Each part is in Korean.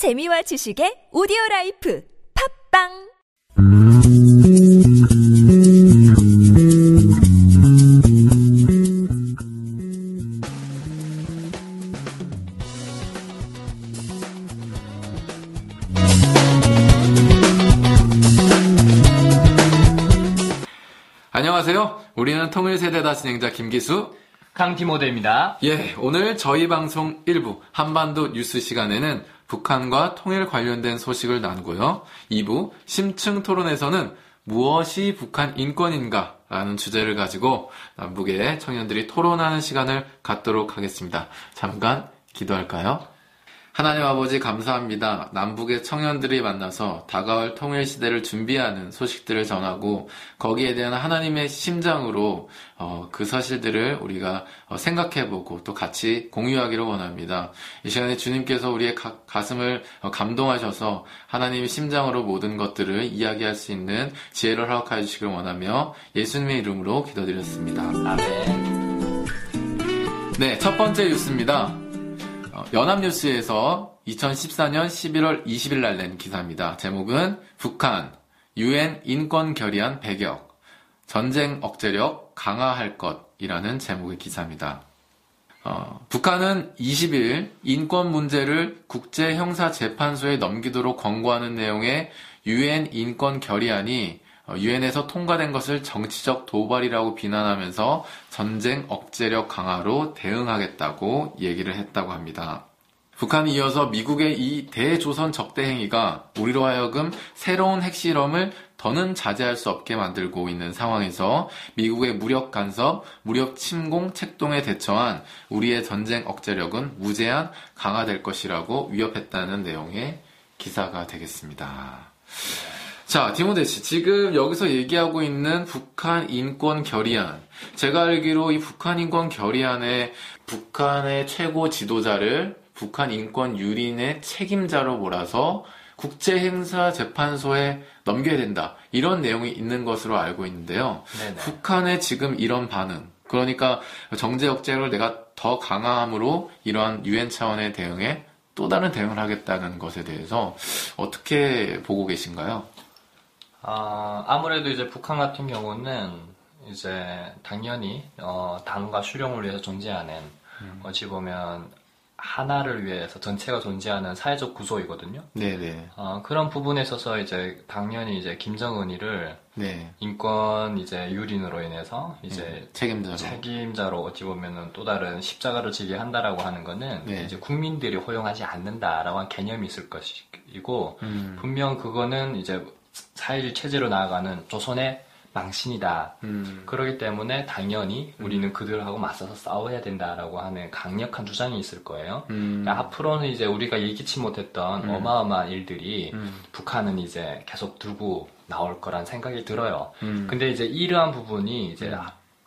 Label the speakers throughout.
Speaker 1: 재미와 지식의 오디오 라이프 팝빵
Speaker 2: 안녕하세요. 우리는 통일세대다 진행자 김기수.
Speaker 3: 강티모데입니다.
Speaker 2: 예, 오늘 저희 방송 1부 한반도 뉴스 시간에는 북한과 통일 관련된 소식을 나누고요. 2부 심층 토론에서는 무엇이 북한 인권인가? 라는 주제를 가지고 남북의 청년들이 토론하는 시간을 갖도록 하겠습니다. 잠깐 기도할까요? 하나님 아버지 감사합니다. 남북의 청년들이 만나서 다가올 통일 시대를 준비하는 소식들을 전하고 거기에 대한 하나님의 심장으로 어, 그 사실들을 우리가 어, 생각해보고 또 같이 공유하기를 원합니다. 이 시간에 주님께서 우리의 가, 가슴을 어, 감동하셔서 하나님의 심장으로 모든 것들을 이야기할 수 있는 지혜를 허락하여 주시길 원하며 예수님의 이름으로 기도드렸습니다.
Speaker 3: 아멘.
Speaker 2: 네, 첫 번째 뉴스입니다. 어, 연합뉴스에서 2014년 11월 20일 날 낸 기사입니다. 제목은 북한 유엔 인권 결의안 배격 전쟁 억제력 강화할 것이라는 제목의 기사입니다. 어, 북한은 20일 인권 문제를 국제 형사 재판소에 넘기도록 권고하는 내용의 유엔 인권 결의안이 유엔에서 통과된 것을 정치적 도발이라고 비난하면서 전쟁 억제력 강화로 대응하겠다고 얘기를 했다고 합니다. 북한이 이어서 미국의 이 대조선 적대 행위가 우리로 하여금 새로운 핵실험을 더는 자제할 수 없게 만들고 있는 상황에서 미국의 무력 간섭, 무력 침공 책동에 대처한 우리의 전쟁 억제력은 무제한 강화될 것이라고 위협했다는 내용의 기사가 되겠습니다. 자, 디모데 씨, 지금 여기서 얘기하고 있는 북한 인권 결의안. 제가 알기로 이 북한 인권 결의안에 북한의 최고 지도자를 북한 인권 유린의 책임자로 몰아서 국제행사재판소에 넘겨야 된다. 이런 내용이 있는 것으로 알고 있는데요.
Speaker 3: 네네.
Speaker 2: 북한의 지금 이런 반응. 그러니까 정제 억제를 내가 더 강화함으로 이러한 유엔 차원의 대응에 또 다른 대응을 하겠다는 것에 대해서 어떻게 보고 계신가요?
Speaker 3: 아, 아무래도 이제 북한 같은 경우는 이제 당연히 어, 당과 수령을 위해서 존재하는 어찌 보면 하나를 위해서 전체가 존재하는 사회적 구조이거든요.
Speaker 2: 네네.
Speaker 3: 어, 그런 부분에 있어서 이제 당연히 이제 김정은이를
Speaker 2: 네.
Speaker 3: 인권 이제 유린으로 인해서 이제
Speaker 2: 네. 책임자로.
Speaker 3: 책임자로 어찌 보면은 또 다른 십자가를 지게 한다라고 하는 거는
Speaker 2: 네.
Speaker 3: 이제 국민들이 허용하지 않는다라고 하는 개념이 있을 것이고
Speaker 2: 음.
Speaker 3: 분명 그거는 이제 사회주의 체제로 나아가는 조선의 망신이다.
Speaker 2: 음.
Speaker 3: 그렇기 때문에 당연히 우리는 그들하고 맞서서 싸워야 된다라고 하는 강력한 주장이 있을 거예요.
Speaker 2: 음.
Speaker 3: 그러니까 앞으로는 이제 우리가 예기치 못했던
Speaker 2: 음.
Speaker 3: 어마어마한 일들이
Speaker 2: 음.
Speaker 3: 북한은 이제 계속 들고 나올 거란 생각이 들어요.
Speaker 2: 음.
Speaker 3: 근데 이제 이러한 부분이 이제
Speaker 2: 음.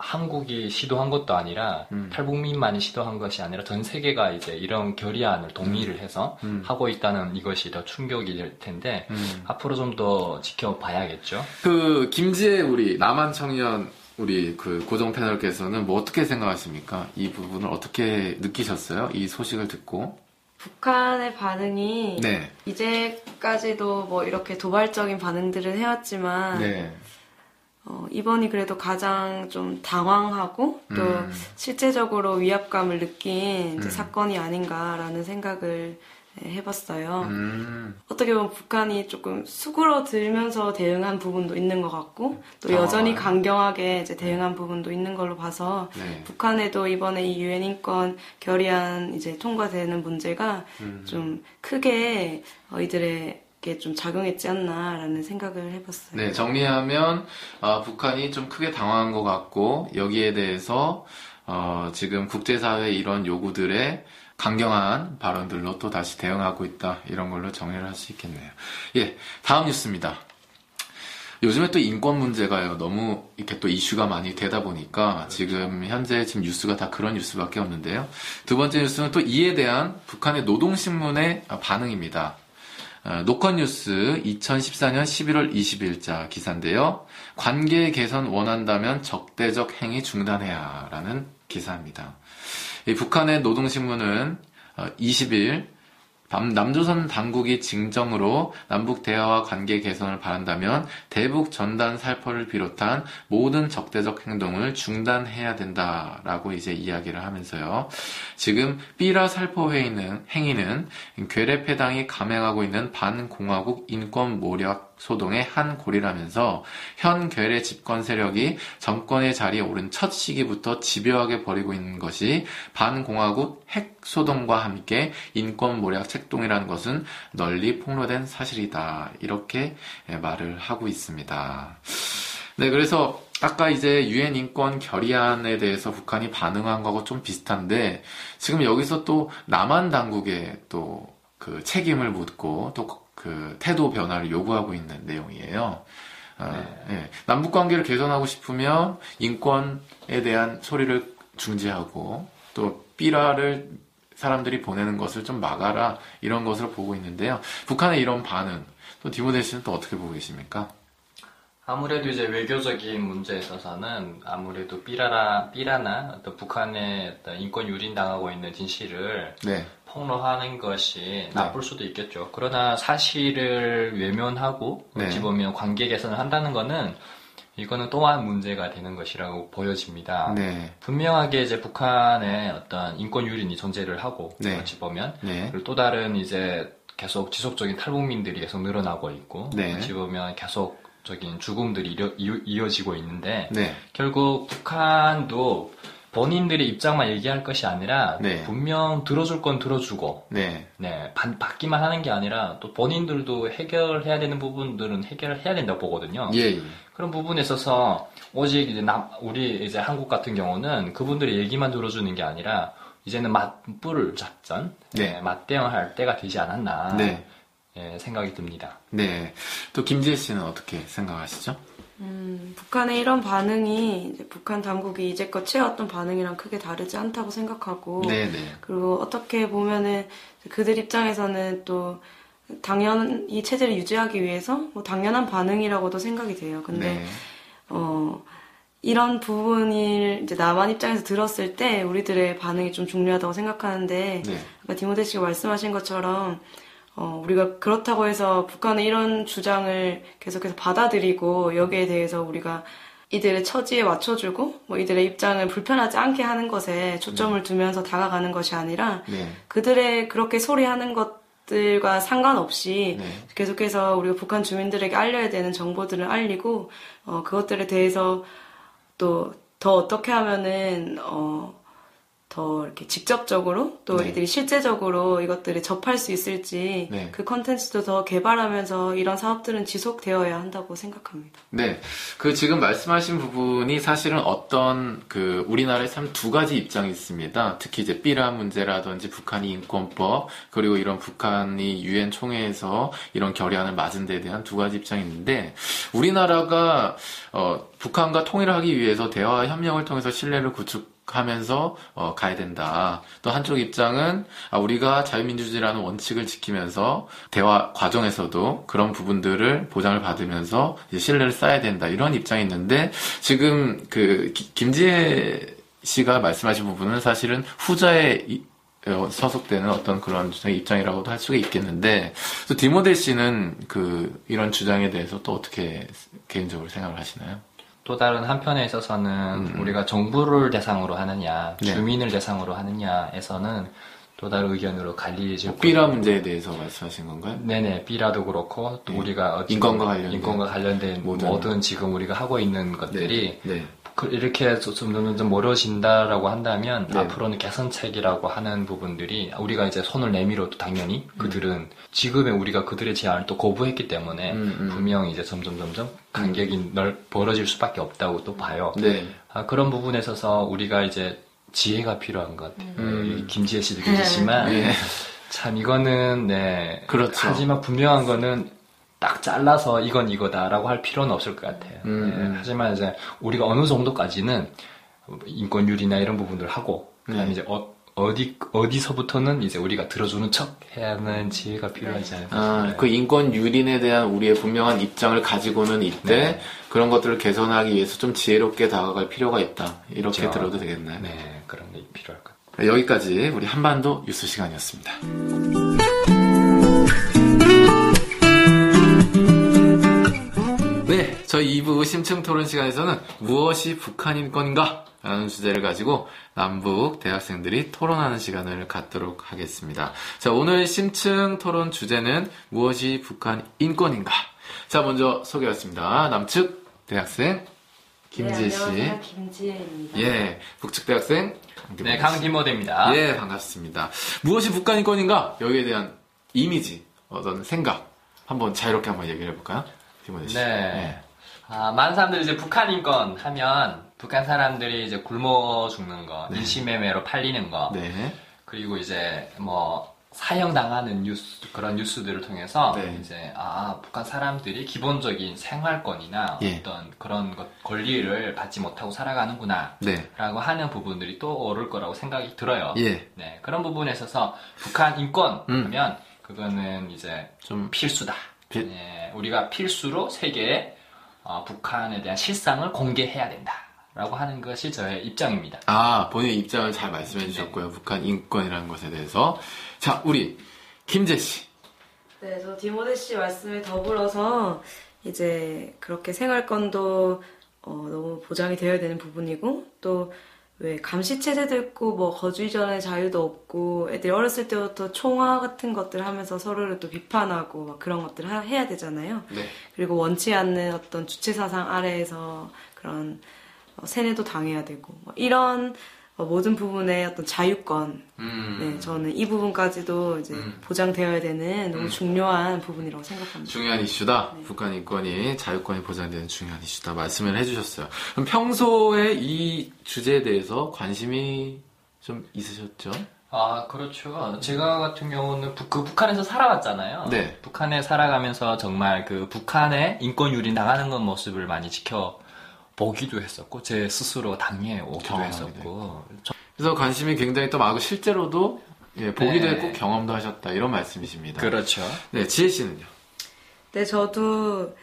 Speaker 3: 한국이 시도한 것도 아니라
Speaker 2: 음.
Speaker 3: 탈북민만이 시도한 것이 아니라 전 세계가 이제 이런 결의안을 동의를 해서
Speaker 2: 음.
Speaker 3: 하고 있다는 이것이 더 충격이 될 텐데
Speaker 2: 음.
Speaker 3: 앞으로 좀 더 지켜봐야겠죠.
Speaker 2: 그 김지혜 우리 남한 청년 우리 그 고정 패널께서는 뭐 어떻게 생각하십니까? 이 부분을 어떻게 느끼셨어요? 이 소식을 듣고.
Speaker 4: 북한의 반응이
Speaker 2: 네.
Speaker 4: 이제까지도 뭐 이렇게 도발적인 반응들을 해왔지만
Speaker 2: 네.
Speaker 4: 어, 이번이 그래도 가장 좀 당황하고 또
Speaker 2: 음.
Speaker 4: 실제적으로 위압감을 느낀
Speaker 2: 음.
Speaker 4: 사건이 아닌가라는 생각을 네, 해봤어요.
Speaker 2: 음.
Speaker 4: 어떻게 보면 북한이 조금 수그러들면서 대응한 부분도 있는 것 같고 또
Speaker 2: 당황한.
Speaker 4: 여전히 강경하게 이제 대응한 부분도 있는 걸로 봐서
Speaker 2: 네.
Speaker 4: 북한에도 이번에 이 유엔 인권 결의안 이제 통과되는 문제가
Speaker 2: 음.
Speaker 4: 좀 크게 어, 이들에게 좀 작용했지 않나라는 생각을 해봤어요.
Speaker 2: 네, 정리하면 아, 북한이 좀 크게 당황한 것 같고 여기에 대해서 어, 지금 국제사회 이런 요구들에 강경한 발언들로 또 다시 대응하고 있다 이런 걸로 정리를 할 수 있겠네요. 예, 다음 뉴스입니다. 요즘에 또 인권 문제가요 너무 이렇게 또 이슈가 많이 되다 보니까 지금 현재 지금 뉴스가 다 그런 뉴스밖에 없는데요. 두 번째 뉴스는 또 이에 대한 북한의 노동신문의 반응입니다. 어, 노컷뉴스 2014년 11월 20일자 기사인데요. 관계 개선 원한다면 적대적 행위 중단해야 라는 기사입니다. 이 북한의 노동신문은 어, 20일 남- 남조선 당국이 징정으로 남북 대화와 관계 개선을 바란다면 대북 전단 살포를 비롯한 모든 적대적 행동을 중단해야 된다라고 이제 이야기를 하면서요. 지금 삐라 살포 회의는 행위는 괴뢰 패당이 감행하고 있는 반공화국 인권 모략 소동의 한 고리라면서 현 괴뢰 집권 세력이 정권의 자리에 오른 첫 시기부터 집요하게 벌이고 있는 것이 반공화국 핵 소동과 함께 인권 모략 책동이라는 것은 널리 폭로된 사실이다. 이렇게 예, 말을 하고 있습니다. 네, 그래서 아까 이제 유엔 인권 결의안에 대해서 북한이 반응한 거하고 좀 비슷한데 지금 여기서 또 남한 당국에 또그 책임을 묻고 또 그 태도 변화를 요구하고 있는 내용이에요. 아, 예. 남북 관계를 개선하고 싶으면 인권에 대한 소리를 중지하고 또 삐라를 사람들이 보내는 것을 좀 막아라 이런 것을 보고 있는데요. 북한의 이런 반응 또 디모데 씨는 또 어떻게 보고 계십니까?
Speaker 3: 아무래도 이제 외교적인 문제에 있어서는 아무래도 삐라라, 삐라나 어떤 북한의 어떤 인권 유린 당하고 있는 진실을
Speaker 2: 네,
Speaker 3: 폭로하는 것이 나쁠 수도 있겠죠. 그러나 사실을 외면하고
Speaker 2: 네.
Speaker 3: 어찌 보면 관계 개선을 한다는 거는 이거는 또한 문제가 되는 것이라고 보여집니다.
Speaker 2: 네,
Speaker 3: 분명하게 이제 북한의 어떤 인권 유린이 존재를 하고
Speaker 2: 네.
Speaker 3: 어찌 보면
Speaker 2: 네,
Speaker 3: 그리고 또 다른 이제 계속 지속적인 탈북민들이 계속 늘어나고 있고
Speaker 2: 네.
Speaker 3: 어찌 보면 계속 적인 죽음들이 이어, 이어지고 있는데
Speaker 2: 네,
Speaker 3: 결국 북한도 본인들의 입장만 얘기할 것이 아니라
Speaker 2: 네.
Speaker 3: 분명 들어줄 건 들어주고
Speaker 2: 네,
Speaker 3: 네, 반- 받기만 하는 게 아니라 또 본인들도 해결해야 되는 부분들은 해결을 해야 된다고 보거든요.
Speaker 2: 예, 예.
Speaker 3: 그런 부분에 있어서 오직 이제 남, 우리 이제 한국 같은 경우는 그분들의 얘기만 들어주는 게 아니라 이제는 맞불 작전,
Speaker 2: 네.
Speaker 3: 네, 맞대응할 때가 되지 않았나
Speaker 2: 네,
Speaker 3: 예, 생각이 듭니다.
Speaker 2: 네. 또 김지혜 씨는 어떻게 생각하시죠?
Speaker 4: 음, 북한의 이런 반응이 북한 당국이 이제껏 취해왔던 반응이랑 크게 다르지 않다고 생각하고
Speaker 2: 네, 네,
Speaker 4: 그리고 어떻게 보면은 그들 입장에서는 또 당연 이 체제를 유지하기 위해서 뭐 당연한 반응이라고도 생각이 돼요. 근데
Speaker 2: 네,
Speaker 4: 어 이런 부분을 이제 남한 입장에서 들었을 때 우리들의 반응이 좀 중요하다고 생각하는데
Speaker 2: 네,
Speaker 4: 아까 디모데 씨가 말씀하신 것처럼 어, 우리가 그렇다고 해서 북한의 이런 주장을 계속해서 받아들이고 여기에 대해서 우리가 이들의 처지에 맞춰주고 뭐 이들의 입장을 불편하지 않게 하는 것에 초점을 두면서 다가가는 것이 아니라
Speaker 2: 네,
Speaker 4: 그들의 그렇게 소리하는 것들과 상관없이
Speaker 2: 네.
Speaker 4: 계속해서 우리가 북한 주민들에게 알려야 되는 정보들을 알리고 어, 그것들에 대해서 또 더 어떻게 하면은 어, 더 이렇게 직접적으로 또
Speaker 2: 네.
Speaker 4: 이들이 실제적으로 이것들을 접할 수 있을지
Speaker 2: 네.
Speaker 4: 그 컨텐츠도 더 개발하면서 이런 사업들은 지속되어야 한다고 생각합니다.
Speaker 2: 네. 그 지금 말씀하신 부분이 사실은 어떤 그 우리나라에 참 두 가지 입장이 있습니다. 특히 이제 삐라 문제라든지 북한이 인권법 그리고 이런 북한이 유엔 총회에서 이런 결의안을 맞은 데에 대한 두 가지 입장이 있는데 우리나라가 어 북한과 통일을 하기 위해서 대화 협력을 통해서 신뢰를 구축 하면서 어, 가야 된다. 또 한쪽 입장은 아, 우리가 자유민주주의라는 원칙을 지키면서 대화 과정에서도 그런 부분들을 보장을 받으면서 신뢰를 쌓아야 된다. 이런 입장이 있는데 지금 그 기- 김지혜 씨가 말씀하신 부분은 사실은 후자의 이- 어, 서속되는 어떤 그런 주장의 입장이라고도 할 수가 있겠는데 또 디모데 씨는 그 이런 주장에 대해서 또 어떻게 개인적으로 생각을 하시나요?
Speaker 3: 또 다른 한편에 있어서는 우리가 정부를 대상으로 하느냐,
Speaker 2: 음, 네.
Speaker 3: 주민을 대상으로 하느냐에서는 또 다른 의견으로 갈리질
Speaker 2: 뭐 삐라 문제에 대해서 말씀하신 건가요?
Speaker 3: 네네, 삐라도 그렇고, 또
Speaker 2: 네.
Speaker 3: 우리가
Speaker 2: 인권과 관련된
Speaker 3: 인권과 관련된
Speaker 2: 모든-
Speaker 3: 모든, 지금 우리가 하고 있는 것들이
Speaker 2: 네.
Speaker 3: 그- 이렇게 좀 점점 멀어진다라고 한다면
Speaker 2: 네.
Speaker 3: 앞으로는 개선책이라고 하는 부분들이 우리가 이제 손을 내밀어도 당연히 그들은 지금의 우리가 그들의 제안을 또 거부했기 때문에
Speaker 2: 음, 음.
Speaker 3: 분명히 이제 점점 점점 간격이 넓 벌어질 수밖에 없다고 또 봐요.
Speaker 2: 네.
Speaker 3: 아, 그런 부분에 있어서 우리가 이제 지혜가 필요한 것 같아요.
Speaker 2: 음.
Speaker 3: 여기 김지혜 씨도 계시지만
Speaker 2: 네.
Speaker 3: 참 이거는 네
Speaker 2: 그렇죠.
Speaker 3: 하지만 분명한 거는 딱 잘라서 이건 이거다라고 할 필요는 없을 것 같아요.
Speaker 2: 음,
Speaker 3: 네,
Speaker 2: 음.
Speaker 3: 하지만 이제 우리가 어느 정도까지는 인권유리나 이런 부분들을 하고 그다음에
Speaker 2: 네.
Speaker 3: 이제 어, 어디 어디서부터는 이제 우리가 들어주는 척 해야 하는 지혜가 필요하지 않을까
Speaker 2: 아. 그 인권 유린에 대한 우리의 분명한 입장을 가지고는 이때
Speaker 3: 네.
Speaker 2: 그런 것들을 개선하기 위해서 좀 지혜롭게 다가갈 필요가 있다. 이렇게
Speaker 3: 그렇죠.
Speaker 2: 들어도 되겠나요?
Speaker 3: 네 그런 게 필요할 것 같아요.
Speaker 2: 여기까지 우리 한반도 뉴스 시간이었습니다. 저희 2부 심층 토론 시간에서는 무엇이 북한 인권인가? 라는 주제를 가지고 남북 대학생들이 토론하는 시간을 갖도록 하겠습니다. 자, 오늘 심층 토론 주제는 무엇이 북한 인권인가? 자, 먼저 소개하겠습니다. 남측 대학생 김지혜 씨.
Speaker 4: 네. 김지혜입니다.
Speaker 2: 예, 북측 대학생 강기모
Speaker 3: 네,
Speaker 2: 씨.
Speaker 3: 강디모대입니다.
Speaker 2: 예, 반갑습니다. 무엇이 북한 인권인가? 여기에 대한 이미지, 어떤 생각 한번 자유롭게 한번 얘기를 해볼까요? 디모데 씨.
Speaker 3: 네. 아, 많은 사람들이 이제 북한 인권 하면 북한 사람들이 이제 굶어 죽는 거, 인신매매로 팔리는 거,
Speaker 2: 네. 네.
Speaker 3: 그리고 이제 뭐 사형 당하는 뉴스 그런 뉴스들을 통해서
Speaker 2: 네.
Speaker 3: 이제 아 북한 사람들이 기본적인 생활권이나
Speaker 2: 예.
Speaker 3: 어떤 그런 것 권리를 받지 못하고 살아가는구나.
Speaker 2: 네.
Speaker 3: 라고 하는 부분들이 또 오를 거라고 생각이 들어요.
Speaker 2: 예.
Speaker 3: 네, 그런 부분에 있어서 북한 인권
Speaker 2: 음.
Speaker 3: 하면 그거는 이제
Speaker 2: 좀
Speaker 3: 필수다.
Speaker 2: 필-
Speaker 3: 네, 우리가 필수로 세계에 어, 북한에 대한 실상을 공개해야 된다. 라고 하는 것이 저의 입장입니다.
Speaker 2: 아, 본인의 입장을 잘 말씀해 주셨고요. 북한 인권이라는 것에 대해서. 자, 우리 김재 씨.
Speaker 4: 네, 저 디모데 씨 말씀에 더불어서 이제 그렇게 생활권도 어, 너무 보장이 되어야 되는 부분이고 또 왜 감시 체제도 있고 뭐 거주 이전의 자유도 없고 애들이 어렸을 때부터 총화 같은 것들 하면서 서로를 또 비판하고 막 그런 것들을 하- 해야 되잖아요.
Speaker 2: 네.
Speaker 4: 그리고 원치 않는 어떤 주체 사상 아래에서 그런 어, 세뇌도 당해야 되고 뭐 이런 어, 모든 부분의 어떤 자유권
Speaker 2: 음.
Speaker 4: 네, 저는 이 부분까지도 이제 보장되어야 되는 너무 중요한 부분이라고 생각합니다.
Speaker 2: 중요한 이슈다. 북한 인권이 자유권이 보장되는 중요한 이슈다. 말씀을 해주셨어요. 그럼 평소에 이 주제에 대해서 관심이 좀 있으셨죠?
Speaker 3: 아, 그렇죠. 제가 같은 경우는 북, 그 북한에서 살아왔잖아요.
Speaker 2: 네.
Speaker 3: 북한에 살아가면서 정말 그 북한의 인권 유린 당하는 것 모습을 많이 지켜 보기도 했었고, 제 스스로 당해 오기도
Speaker 2: 경험하게
Speaker 3: 했었고,
Speaker 2: 그래서 관심이 굉장히 또 많고 실제로도 예, 보기도
Speaker 3: 네.
Speaker 2: 했고 경험도 하셨다. 이런 말씀이십니다.
Speaker 3: 그렇죠.
Speaker 2: 네, 지혜 씨는요?
Speaker 4: 네, 저도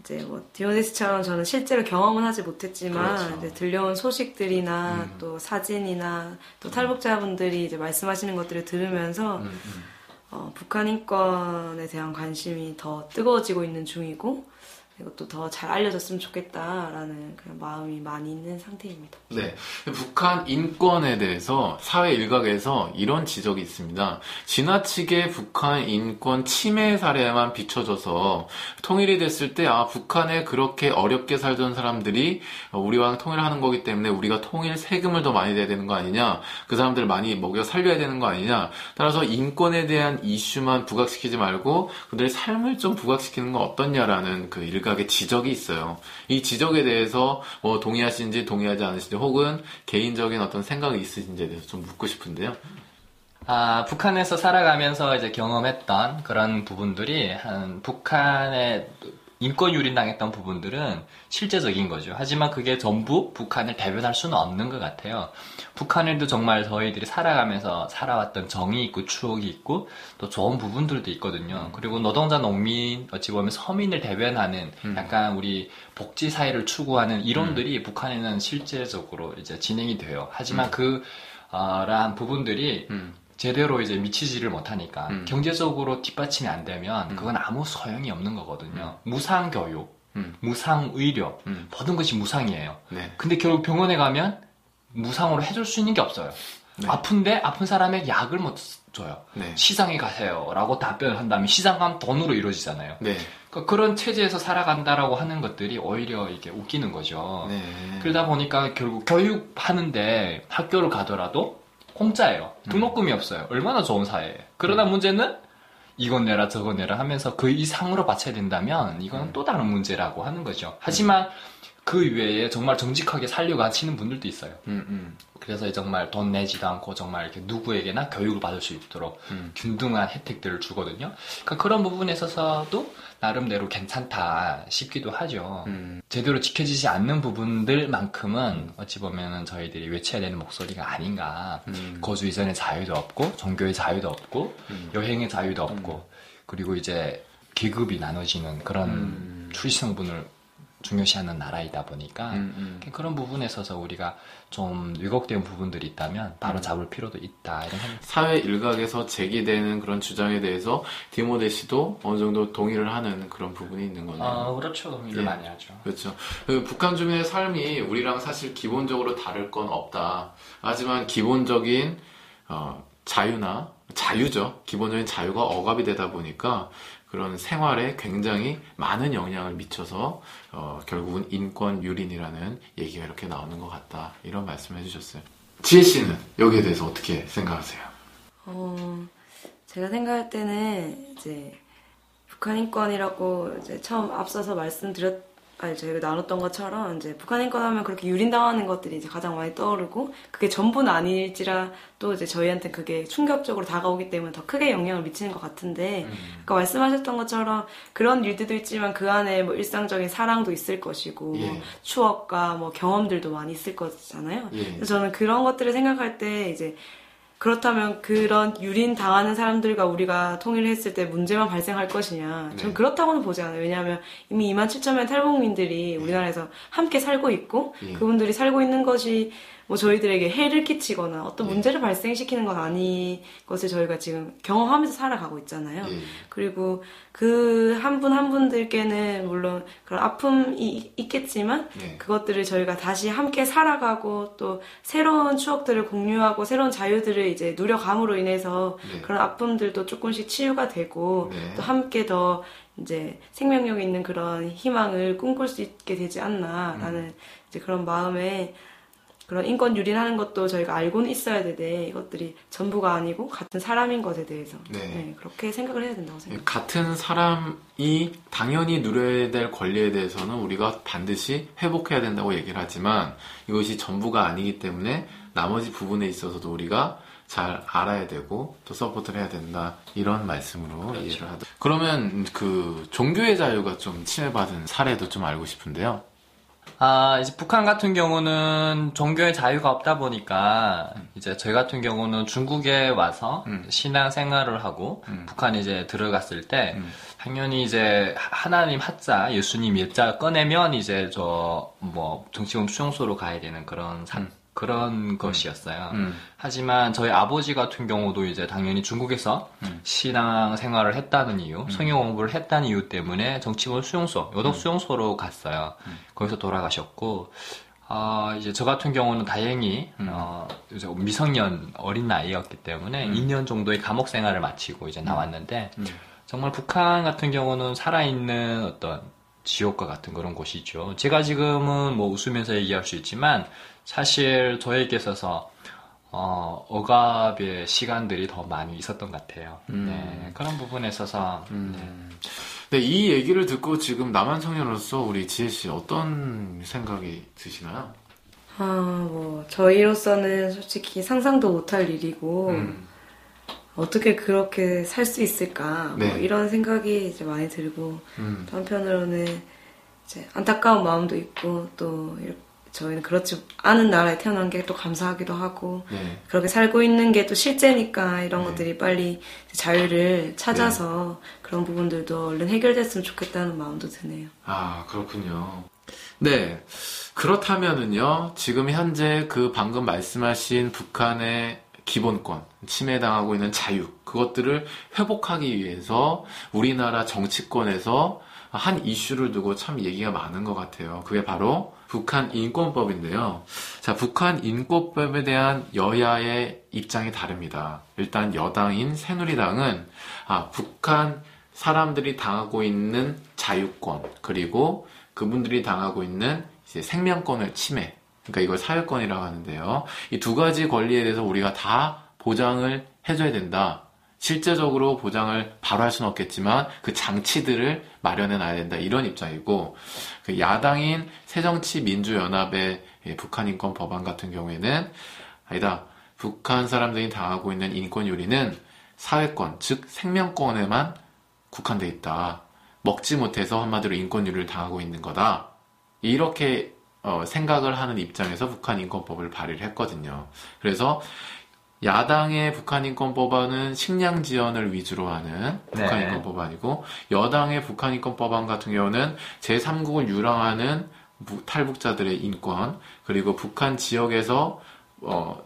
Speaker 4: 이제 뭐 디오네스처럼 저는 실제로 경험은 하지 못했지만
Speaker 2: 그렇죠. 음.
Speaker 4: 이제 들려온 소식들이나 또 사진이나 또 탈북자분들이 이제 말씀하시는 것들을 들으면서
Speaker 2: 음,
Speaker 4: 어, 북한 인권에 대한 관심이 더 뜨거워지고 있는 중이고 이것도 더 잘 알려졌으면 좋겠다라는 그런 마음이 많이 있는 상태입니다.
Speaker 2: 네. 북한 인권에 대해서 사회 일각에서 이런 지적이 있습니다. 지나치게 북한 인권 침해 사례만 비춰져서 통일이 됐을 때, 아, 북한에 그렇게 어렵게 살던 사람들이 우리와 통일하는 거기 때문에 우리가 통일 세금을 더 많이 내야 되는 거 아니냐, 그 사람들 많이 먹여 살려야 되는 거 아니냐, 따라서 인권에 대한 이슈만 부각시키지 말고 그들의 삶을 좀 부각시키는 건 어떻냐라는 그 일각 의 지적이 있어요. 이 지적에 대해서 뭐 동의하시는지 동의하지 않으신지 혹은 개인적인 어떤 생각이 있으신지에 대해서 좀 묻고 싶은데요.
Speaker 3: 아, 북한에서 살아가면서 이제 경험했던 그런 부분들이 한 북한의 인권 유린 당했던 부분들은 실제적인 거죠. 하지만 그게 전부 북한을 대변할 수는 없는 것 같아요. 북한에도 정말 저희들이 살아가면서 살아왔던 정이 있고 추억이 있고 또 좋은 부분들도 있거든요. 그리고 노동자 농민 어찌 보면 서민을 대변하는 약간 우리 복지 사회를 추구하는 이론들이 북한에는 실제적으로 이제 진행이 돼요. 하지만 그 어, 란 부분들이
Speaker 2: 음.
Speaker 3: 제대로 이제 미치지를 못하니까
Speaker 2: 음.
Speaker 3: 경제적으로 뒷받침이 안 되면 그건 아무 소용이 없는 거거든요. 무상 교육,
Speaker 2: 음.
Speaker 3: 무상 의료,
Speaker 2: 음.
Speaker 3: 모든 것이 무상이에요.
Speaker 2: 네.
Speaker 3: 근데 결국 병원에 가면 무상으로 해줄 수 있는 게 없어요.
Speaker 2: 네.
Speaker 3: 아픈데 아픈 사람에게 약을 못 줘요.
Speaker 2: 네.
Speaker 3: 시장에 가세요라고 답변을 한다면 시장 가면 돈으로 이루어지잖아요.
Speaker 2: 네.
Speaker 3: 그러니까 그런 체제에서 살아간다라고 하는 것들이 오히려 이게 웃기는 거죠.
Speaker 2: 네.
Speaker 3: 그러다 보니까 결국 교육하는데 학교를 가더라도 공짜예요. 등록금이 없어요. 얼마나 좋은 사회예요. 그러나 문제는 이건 내라 저건 내라 하면서 그 이상으로 바쳐야 된다면 이건 또 다른 문제라고 하는 거죠. 하지만 그 외에 정말 정직하게 살려고 하시는 분들도 있어요.
Speaker 2: 음, 음.
Speaker 3: 그래서 정말 돈 내지도 않고 정말 이렇게 누구에게나 교육을 받을 수 있도록
Speaker 2: 음.
Speaker 3: 균등한 혜택들을 주거든요. 그러니까 그런 부분에 있어서도 나름대로 괜찮다 싶기도 하죠.
Speaker 2: 음.
Speaker 3: 제대로 지켜지지 않는 부분들만큼은 어찌 보면은 저희들이 외쳐야 되는 목소리가 아닌가.
Speaker 2: 음.
Speaker 3: 거주 이전의 자유도 없고, 종교의 자유도 없고,
Speaker 2: 음.
Speaker 3: 여행의 자유도 없고, 그리고 이제 계급이 나눠지는 그런
Speaker 2: 음.
Speaker 3: 출생분을 중요시하는 나라이다 보니까
Speaker 2: 음, 음.
Speaker 3: 그런 부분에 있어서 우리가 좀 왜곡된 부분들이 있다면 바로 잡을 필요도 있다 이런 생각.
Speaker 2: 사회 일각에서 제기되는 그런 주장에 대해서 디모데 씨도 어느 정도 동의를 하는 그런 부분이 있는 거네요.
Speaker 3: 아 그렇죠 동의를
Speaker 2: 예.
Speaker 3: 많이 하죠.
Speaker 2: 그렇죠. 그 북한 주민의 삶이 우리랑 사실 기본적으로 다를 건 없다. 하지만 기본적인 어, 자유나 자유죠. 기본적인 자유가 억압이 되다 보니까 그런 생활에 굉장히 많은 영향을 미쳐서 어, 결국은 인권 유린이라는 얘기가 이렇게 나오는 것 같다. 이런 말씀을 해주셨어요. 지혜 씨는 여기에 대해서 어떻게 생각하세요?
Speaker 4: 어, 제가 생각할 때는 이제 북한 인권이라고 이제 처음 앞서서 말씀드렸, 아니 저희가 나눴던 것처럼 이제 북한 인권 하면 그렇게 유린당하는 것들이 이제 가장 많이 떠오르고 그게 전부는 아닐지라 또 이제 저희한테 그게 충격적으로 다가오기 때문에 더 크게 영향을 미치는 것 같은데 아까 말씀하셨던 것처럼 그런 일들도 있지만 그 안에 뭐 일상적인 사랑도 있을 것이고
Speaker 2: 예.
Speaker 4: 뭐 추억과 뭐 경험들도 많이 있을 거잖아요.
Speaker 2: 예.
Speaker 4: 그래서 저는 그런 것들을 생각할 때 이제 그렇다면 그런 유린 당하는 사람들과 우리가 통일을 했을 때 문제만 발생할 것이냐?
Speaker 2: 네.
Speaker 4: 전 그렇다고는 보지 않아요. 왜냐하면 이미 2만 7천 명의 탈북민들이 우리나라에서 함께 살고 있고
Speaker 2: 예.
Speaker 4: 그분들이 살고 있는 것이 뭐 저희들에게 해를 끼치거나 어떤
Speaker 2: 예.
Speaker 4: 문제를 발생시키는 건 아닌 것을 저희가 지금 경험하면서 살아가고 있잖아요.
Speaker 2: 예.
Speaker 4: 그리고 그 한 분 한 분들께는 물론 그런 아픔이 있겠지만
Speaker 2: 네.
Speaker 4: 그것들을 저희가 다시 함께 살아가고 또 새로운 추억들을 공유하고 새로운 자유들을 이제 누려감으로 인해서
Speaker 2: 네.
Speaker 4: 그런 아픔들도 조금씩 치유가 되고
Speaker 2: 네.
Speaker 4: 또 함께 더 이제 생명력 있는 그런 희망을 꿈꿀 수 있게 되지 않나라는
Speaker 2: 음.
Speaker 4: 이제 그런 마음에 그런 인권 유린하는 것도 저희가 알고는 있어야 되되 이것들이 전부가 아니고 같은 사람인 것에 대해서
Speaker 2: 네.
Speaker 4: 네, 그렇게 생각을 해야 된다고 생각합니다.
Speaker 2: 같은 사람이 당연히 누려야 될 권리에 대해서는 우리가 반드시 회복해야 된다고 얘기를 하지만 이것이 전부가 아니기 때문에 나머지 부분에 있어서도 우리가 잘 알아야 되고 또 support를 해야 된다 이런 말씀으로 이해를 하다. 그러면 그 종교의 자유가 좀 침해받은 사례도 좀 알고 싶은데요.
Speaker 3: 아, 이제 북한 같은 경우는 종교의 자유가 없다 보니까 이제 저희 같은 경우는 중국에 와서
Speaker 2: 음.
Speaker 3: 신앙 생활을 하고
Speaker 2: 음.
Speaker 3: 북한에 이제 들어갔을 때
Speaker 2: 음.
Speaker 3: 당연히 이제 하나님 하자, 예수님 예자 꺼내면 이제 저 뭐 정치범 수용소로 가야 되는 그런 사-
Speaker 2: 음.
Speaker 3: 그런 것이었어요.
Speaker 2: 음.
Speaker 3: 하지만 저희 아버지 같은 경우도 이제 당연히 중국에서
Speaker 2: 음.
Speaker 3: 신앙 생활을 했다는 이유, 성경 공부를 했다는 이유 때문에 정치범 수용소,
Speaker 2: 음.
Speaker 3: 요독 수용소로 갔어요. 거기서 돌아가셨고, 아, 이제 저 같은 경우는 다행히,
Speaker 2: 음.
Speaker 3: 어, 이제 미성년 어린 나이였기 때문에 2년 정도의 감옥 생활을 마치고 이제 나왔는데,
Speaker 2: 음.
Speaker 3: 정말 북한 같은 경우는 살아있는 어떤 지옥과 같은 그런 곳이죠. 제가 지금은 뭐 웃으면서 얘기할 수 있지만 사실 저에게 있어서 어, 억압의 시간들이 더 많이 있었던 것 같아요.
Speaker 2: 음.
Speaker 3: 네, 그런 부분에 있어서 네.
Speaker 2: 음. 네, 이 얘기를 듣고 지금 남한 청년으로서 우리 지혜 씨 어떤 생각이 드시나요?
Speaker 4: 아, 뭐, 저희로서는 솔직히 상상도 못할 일이고,
Speaker 2: 음.
Speaker 4: 어떻게 그렇게 살 수 있을까,
Speaker 2: 네.
Speaker 4: 뭐 이런 생각이 이제 많이 들고,
Speaker 2: 음.
Speaker 4: 또 한편으로는 이제 안타까운 마음도 있고, 또 이렇게 저희는 그렇지 않은 나라에 태어난 게 또 감사하기도 하고,
Speaker 2: 네.
Speaker 4: 그렇게 살고 있는 게 또 실제니까 이런
Speaker 2: 네.
Speaker 4: 것들이 빨리 자유를 찾아서 그런 부분들도 얼른 해결됐으면 좋겠다는 마음도 드네요.
Speaker 2: 아, 그렇군요. 네. 그렇다면은요, 지금 현재 그 방금 말씀하신 북한의 기본권, 침해당하고 있는 자유, 그것들을 회복하기 위해서 우리나라 정치권에서 한 이슈를 두고 참 얘기가 많은 것 같아요. 그게 바로 북한 인권법인데요. 자, 북한 인권법에 대한 여야의 입장이 다릅니다. 일단 여당인 새누리당은, 아, 북한 사람들이 당하고 있는 자유권, 그리고 그분들이 당하고 있는 생명권을 침해. 그러니까 이걸 사회권이라고 하는데요. 이 두 가지 권리에 대해서 우리가 다 보장을 해줘야 된다. 실제적으로 보장을 바로 할 수는 없겠지만 그 장치들을 마련해 놔야 된다. 이런 입장이고, 그 야당인 새정치민주연합의 예, 북한 인권 법안 같은 경우에는 아니다. 북한 사람들이 당하고 있는 인권 요리는 사회권, 즉 생명권에만 국한돼 있다. 먹지 못해서 한마디로 인권 유리를 당하고 있는 거다. 이렇게 어, 생각을 하는 입장에서 북한 인권법을 발의를 했거든요. 그래서 야당의 북한 인권 법안은 식량 지원을 위주로 하는 북한
Speaker 3: 네.
Speaker 2: 인권 법안이고 여당의 북한 인권 법안 같은 경우는 제3국을 유랑하는 무- 탈북자들의 인권 그리고 북한 지역에서 어,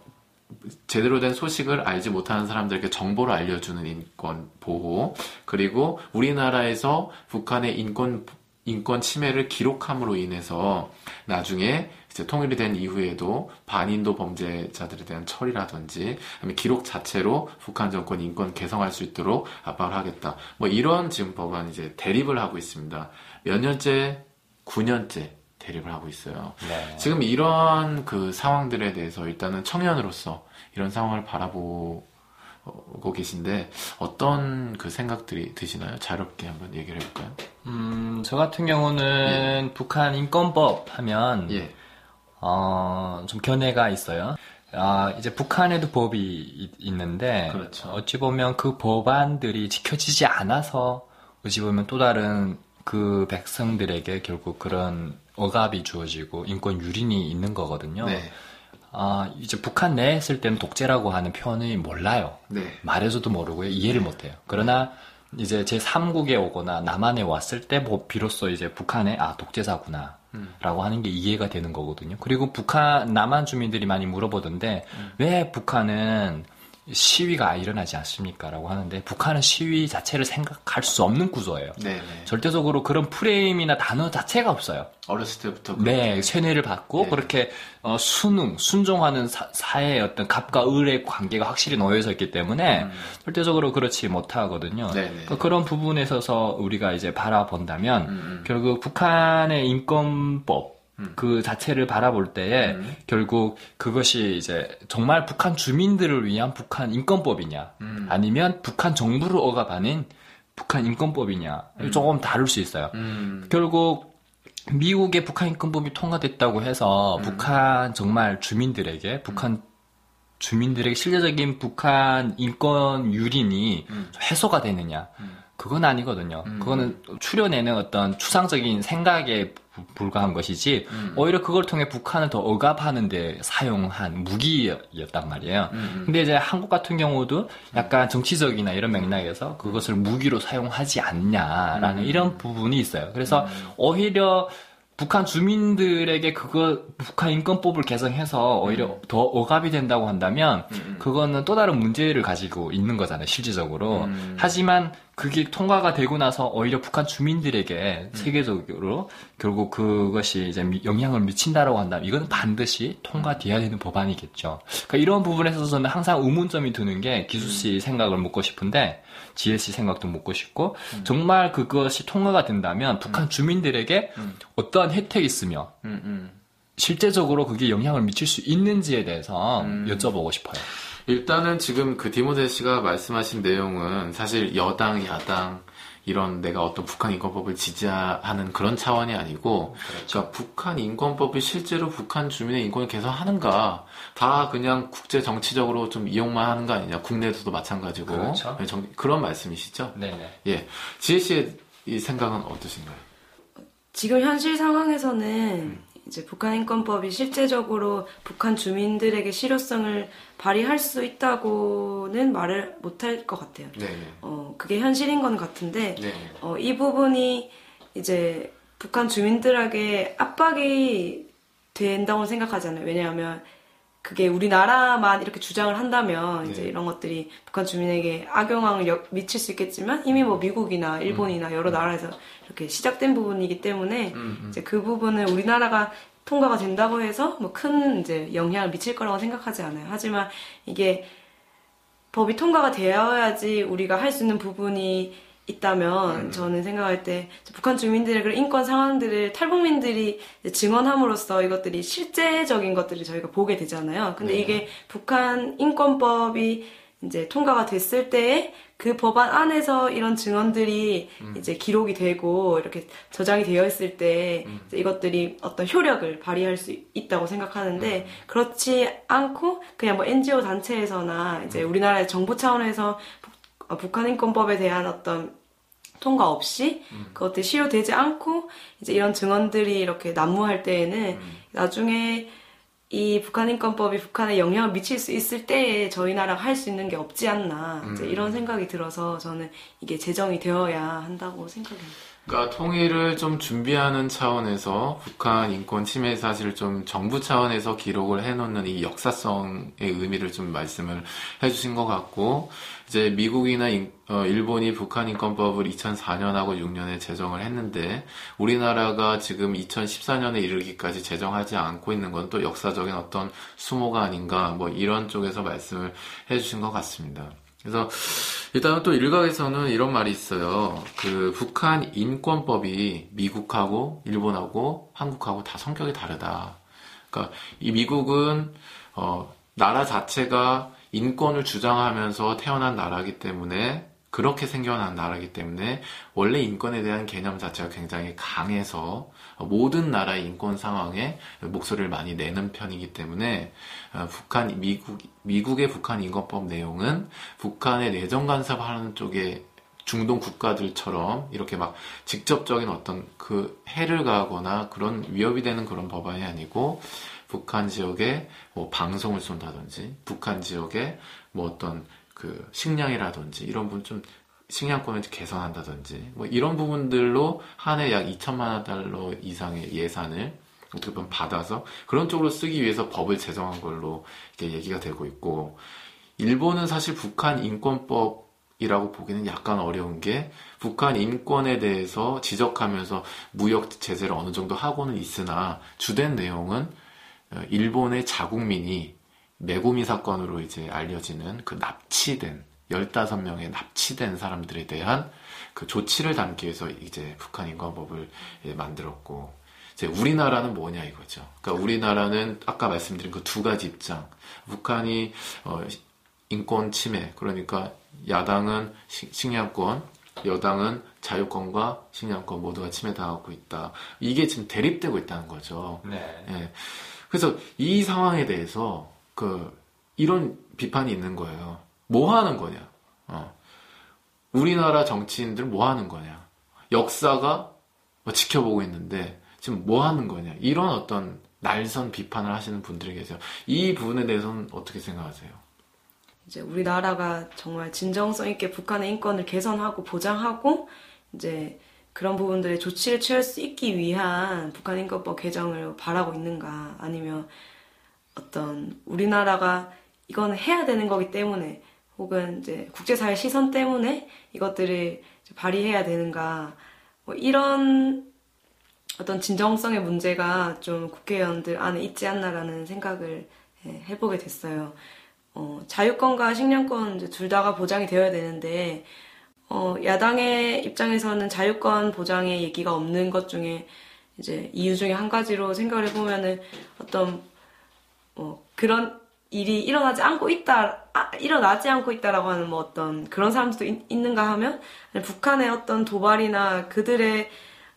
Speaker 2: 제대로 된 소식을 알지 못하는 사람들에게 정보를 알려주는 인권 보호 그리고 우리나라에서 북한의 인권 인권 침해를 기록함으로 인해서 나중에 이제 통일이 된 이후에도 반인도 범죄자들에 대한 처리라든지 기록 자체로 북한 정권 인권 개성할 수 있도록 압박을 하겠다. 뭐 이런 지금 법안 이제 대립을 하고 있습니다. 몇 년째 9년째 대립을 하고 있어요.
Speaker 3: 네.
Speaker 2: 지금 이런 그 상황들에 대해서 일단은 청년으로서 이런 상황을 바라보 고 계신데 어떤 그 생각들이 드시나요? 자유롭게 한번 얘기를 해볼까요?
Speaker 3: 음, 저 같은 경우는 북한 인권법 하면
Speaker 2: 예.
Speaker 3: 어, 좀 견해가 있어요. 아, 이제 북한에도 법이 이- 있는데
Speaker 2: 그렇죠.
Speaker 3: 어찌 보면 그 법안들이 지켜지지 않아서 어찌 보면 또 다른 그 백성들에게 결국 그런 억압이 주어지고 인권 유린이 있는 거거든요.
Speaker 2: 네.
Speaker 3: 아, 이제 북한 내에 있을 때는 독재라고 하는 표현이 몰라요.
Speaker 2: 네.
Speaker 3: 말해줘도 모르고요. 이해를 못 해요. 그러나 이제 제 3국에 오거나 남한에 왔을 때 뭐 비로소 이제 북한에 아 독재사구나 라고 하는 게 이해가 되는 거거든요. 그리고 북한 남한 주민들이 많이 물어보던데 왜 북한은 시위가 일어나지 않습니까? 라고 하는데 북한은 시위 자체를 생각할 수 없는 구조예요.
Speaker 2: 네. 네.
Speaker 3: 절대적으로 그런 프레임이나 단어 자체가 없어요.
Speaker 2: 어렸을 때부터
Speaker 3: 네, 세뇌를 받고
Speaker 2: 네.
Speaker 3: 그렇게 어, 순응, 순종하는 사, 사회의 어떤 갑과 을의 관계가 확실히 놓여져 있기 때문에 절대적으로 그렇지 못하거든요.
Speaker 2: 음. 네, 네.
Speaker 3: 그러니까 그런 부분에 있어서 우리가 이제 바라본다면
Speaker 2: 음,
Speaker 3: 결국 북한의 인권법
Speaker 2: 음.
Speaker 3: 그 자체를 바라볼 때에
Speaker 2: 음.
Speaker 3: 결국 그것이 이제 정말 북한 주민들을 위한 북한 인권법이냐
Speaker 2: 음.
Speaker 3: 아니면 북한 정부를 억압하는 북한 인권법이냐 조금 다를 수 있어요.
Speaker 2: 음.
Speaker 3: 결국 미국의 북한 인권법이 통과됐다고 해서
Speaker 2: 음.
Speaker 3: 북한 정말 주민들에게 북한 주민들에게 실제적인 북한 인권 유린이
Speaker 2: 음.
Speaker 3: 해소가 되느냐 그건 아니거든요. 그거는 추려내는 어떤 추상적인 생각에 부- 불과한 것이지
Speaker 2: 음.
Speaker 3: 오히려 그걸 통해 북한을 더 억압하는데 사용한 무기였단 말이에요.
Speaker 2: 음.
Speaker 3: 근데 이제 한국 같은 경우도 약간 정치적이나 이런 맥락에서 그것을 무기로 사용하지 않냐라는 이런 부분이 있어요. 그래서 오히려 북한 주민들에게 그거 북한 인권법을 개정해서 오히려 더 억압이 된다고 한다면 그거는 또 다른 문제를 가지고 있는 거잖아요 실질적으로. 하지만 그게 통과가 되고 나서 오히려 북한 주민들에게 세계적으로 결국 그것이 이제 미- 영향을 미친다라고 한다면 이건 반드시 통과돼야 되는 법안이겠죠. 그러니까 이런 부분에 있어서 저는 항상 의문점이 드는 게 기수 씨 생각을 묻고 싶은데 씨 생각도 묻고 싶고 정말 그것이 통과가 된다면 북한 주민들에게 어떠한 혜택이 있으며
Speaker 2: 음, 음.
Speaker 3: 실제적으로 그게 영향을 미칠 수 있는지에 대해서
Speaker 2: 음.
Speaker 3: 여쭤보고 싶어요.
Speaker 2: 일단은 지금 그 디모데 씨가 말씀하신 내용은 사실 여당, 야당 이런 내가 어떤 북한 인권법을 지지하는 그런 차원이 아니고 그러니까 북한 인권법이 실제로 북한 주민의 인권을 개선하는가 다 그냥 국제 정치적으로 좀 이용만 하는 거 아니냐 국내에서도 마찬가지고
Speaker 3: 그렇죠.
Speaker 2: 네, 정- 그런 말씀이시죠?
Speaker 3: 네네.
Speaker 2: 예, 지혜 씨의 이 생각은 어떠신가요?
Speaker 4: 지금 현실 상황에서는 이제 북한 인권법이 실제적으로 북한 주민들에게 실효성을 발휘할 수 있다고는 말을 못할 것 같아요.
Speaker 2: 네,
Speaker 4: 어, 그게 현실인 건 같은데,
Speaker 2: 네,
Speaker 4: 어, 이 부분이 이제 북한 주민들에게 압박이 된다고 생각하잖아요. 왜냐하면 그게 우리나라만 이렇게 주장을 한다면 이제
Speaker 2: 네.
Speaker 4: 이런 것들이 북한 주민에게 악영향을 여- 미칠 수 있겠지만 이미 뭐 미국이나 일본이나 여러 나라에서 이렇게 시작된 부분이기 때문에
Speaker 2: 음, 음.
Speaker 4: 이제 그 부분을 우리나라가 통과가 된다고 해서 뭐 큰 이제 영향을 미칠 거라고 생각하지 않아요. 하지만 이게 법이 통과가 되어야지 우리가 할 수 있는 부분이 있다면 저는 생각할 때 북한 주민들의 그런 인권 상황들을 탈북민들이 증언함으로써 이것들이 실제적인 것들을 저희가 보게 되잖아요. 근데
Speaker 2: 네.
Speaker 4: 이게 북한 인권법이 이제 통과가 됐을 때에 그 법안 안에서 이런 증언들이 이제 기록이 되고 이렇게 저장이 되어 있을 때 이제 이것들이 어떤 효력을 발휘할 수 있다고 생각하는데 그렇지 않고 그냥 뭐 NGO 단체에서나 이제 우리나라의 정부 차원에서 북- 어, 북한 인권법에 대한 어떤 통과 없이 그것들이 실효되지 않고 이제 이런 증언들이 이렇게 난무할 때에는 나중에 이 북한 인권법이 북한에 영향을 미칠 수 있을 때에 저희 나라가 할 수 있는 게 없지 않나
Speaker 2: 음.
Speaker 4: 이런 생각이 들어서 저는 이게 제정이 되어야 한다고 생각해요.
Speaker 2: 그러니까 통일을 좀 준비하는 차원에서 북한 인권 침해 사실을 좀 정부 차원에서 기록을 해놓는 이 역사성의 의미를 좀 말씀을 해주신 것 같고 이제 미국이나 인- 어, 일본이 북한 인권법을 2004년하고 6년에 제정을 했는데 우리나라가 지금 2014년에 이르기까지 제정하지 않고 있는 건 또 역사적인 어떤 수모가 아닌가 뭐 이런 쪽에서 말씀을 해주신 것 같습니다. 그래서 일단은 또 일각에서는 이런 말이 있어요. 그 북한 인권법이 미국하고 일본하고 한국하고 다 성격이 다르다. 그러니까 이 미국은 어 나라 자체가 인권을 주장하면서 태어난 나라이기 때문에 그렇게 생겨난 나라이기 때문에 원래 인권에 대한 개념 자체가 굉장히 강해서 모든 나라의 인권 상황에 목소리를 많이 내는 편이기 때문에 어, 북한 미국 미국의 북한 인권법 내용은 북한의 내정 간섭하는 쪽에 중동 국가들처럼 이렇게 막 직접적인 어떤 그 해를 가하거나 그런 위협이 되는 그런 법안이 아니고 북한 지역에 뭐 방송을 쏜다든지 북한 지역에 뭐 어떤 그 식량이라든지 이런 부분 좀 식량권을 개선한다든지 뭐 이런 부분들로 한 해 약 2천만 원 달러 이상의 예산을 어떻게 보면 받아서 그런 쪽으로 쓰기 위해서 법을 제정한 걸로 이렇게 얘기가 되고 있고 일본은 사실 북한 인권법 이라고 보기는 약간 어려운 게 북한 인권에 대해서 지적하면서 무역 제재를 어느 정도 하고는 있으나 주된 내용은 어, 일본의 자국민이 메구미 사건으로 이제 알려지는 그 납치된 15명의 납치된 사람들에 대한 그 조치를 담기 위해서 이제 북한 인권법을 예, 만들었고 이제 우리나라는 뭐냐 이거죠. 그러니까 우리나라는 아까 말씀드린 그 두 가지 입장. 북한이 어, 인권 침해 그러니까 야당은 시- 식량권, 여당은 자유권과 식량권 모두가 침해당하고 있다. 이게 지금 대립되고 있다는 거죠.
Speaker 3: 네.
Speaker 2: 예. 그래서 이 상황에 대해서 그 이런 비판이 있는 거예요. 뭐 하는 거냐? 어. 우리나라 정치인들 뭐 하는 거냐? 역사가 뭐 지켜보고 있는데 지금 뭐 하는 거냐? 이런 어떤 날선 비판을 하시는 분들이 계세요. 이 부분에 대해서는 어떻게 생각하세요?
Speaker 4: 이제 우리나라가 정말 진정성 있게 북한의 인권을 개선하고 보장하고 이제 그런 부분들에 조치를 취할 수 있기 위한 북한 인권법 개정을 바라고 있는가 아니면 어떤 우리나라가 이거는 해야 되는 거기 때문에 혹은 이제 국제사회 시선 때문에 이것들을 발휘해야 되는가 뭐 이런 어떤 진정성의 문제가 좀 국회의원들 안에 있지 않나라는 생각을 예, 해보게 됐어요. 어, 자유권과 식량권 둘 다가 보장이 되어야 되는데 어, 야당의 입장에서는 자유권 보장의 얘기가 없는 것 중에 이제 이유 중에 한 가지로 생각을 해보면은 어떤 어, 그런 일이 일어나지 않고 있다, 아, 일어나지 않고 있다라고 하는 뭐 어떤 그런 사람들도 있, 있는가 하면 북한의 어떤 도발이나 그들의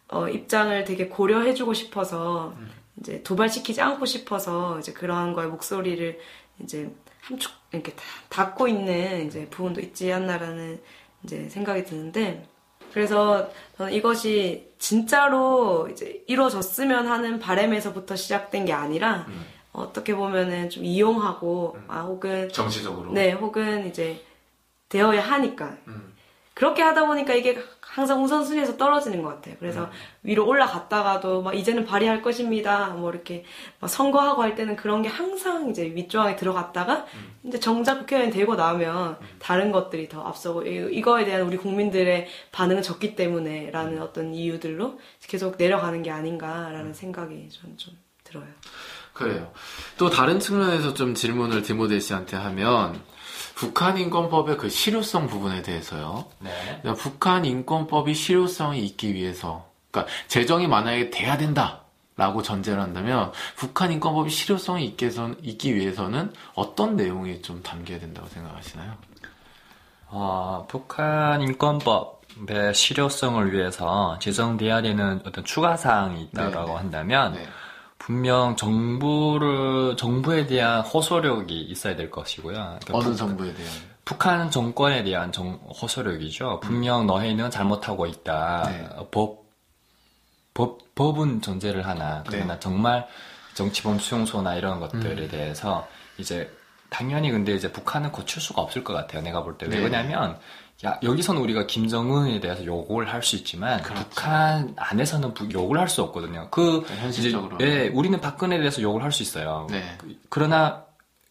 Speaker 4: 어, 입장을 되게 고려해주고 싶어서 이제 도발시키지 않고 싶어서 이제 그러한 거에 목소리를 이제 함축 이렇게 다 닫고 있는 이제 부분도 있지 않나라는 이제 생각이 드는데 그래서 저는 이것이 진짜로 이제 이루어졌으면 하는 바람에서부터 시작된 게 아니라 어떻게 보면은 좀 이용하고 아 혹은
Speaker 2: 정치적으로.
Speaker 4: 네 혹은 이제 되어야 하니까
Speaker 2: 음.
Speaker 4: 그렇게 하다 보니까 이게 항상 우선순위에서 떨어지는 것 같아요. 그래서 위로 올라갔다가도 막 이제는 발휘할 것입니다. 뭐 이렇게 막 선거하고 할 때는 그런 게 항상 이제 윗조항에 들어갔다가 이제 정작 국회의원이 되고 나면 다른 것들이 더 앞서고 이- 이거에 대한 우리 국민들의 반응은 적기 때문에라는 어떤 이유들로 계속 내려가는 게 아닌가라는 생각이 저는 좀 들어요.
Speaker 2: 그래요. 또 다른 측면에서 좀 질문을 디모데 씨한테 하면 북한 인권법의 그 실효성 부분에 대해서요.
Speaker 3: 네.
Speaker 2: 그러니까 북한 인권법이 실효성이 있기 위해서, 그러니까 제정이 만약에 돼야 된다 라고 전제를 한다면 북한 인권법이 실효성이 있게선, 있기 위해서는 어떤 내용이 좀 담겨야 된다고 생각하시나요?
Speaker 3: 어, 북한 인권법의 실효성을 위해서 제정돼야 되는 어떤 추가 사항이 있다라고
Speaker 2: 네, 네.
Speaker 3: 한다면
Speaker 2: 네.
Speaker 3: 분명 정부를 정부에 대한 호소력이 있어야 될 것이고요. 그러니까
Speaker 2: 어느
Speaker 3: 북-
Speaker 2: 정부에 대한.
Speaker 3: 북한 정권에 대한 정- 호소력이죠. 분명 너희는 잘못하고 있다.
Speaker 2: 네.
Speaker 3: 법, 법, 법은 존재를 하나. 그러나
Speaker 2: 네.
Speaker 3: 정말 정치범 수용소나 이런 것들에 대해서 이제 당연히 근데 이제 북한은 고칠 수가 없을 것 같아요. 내가 볼 때. 왜
Speaker 2: 네.
Speaker 3: 그러냐면 야, 여기서는 우리가 김정은에 대해서 욕을 할 수 있지만
Speaker 2: 그렇죠.
Speaker 3: 북한 안에서는 부- 욕을 할 수 없거든요. 그
Speaker 2: 네, 현실적으로.
Speaker 3: 이제, 예, 우리는 박근혜에 대해서 욕을 할 수 있어요.
Speaker 2: 네.
Speaker 3: 그러나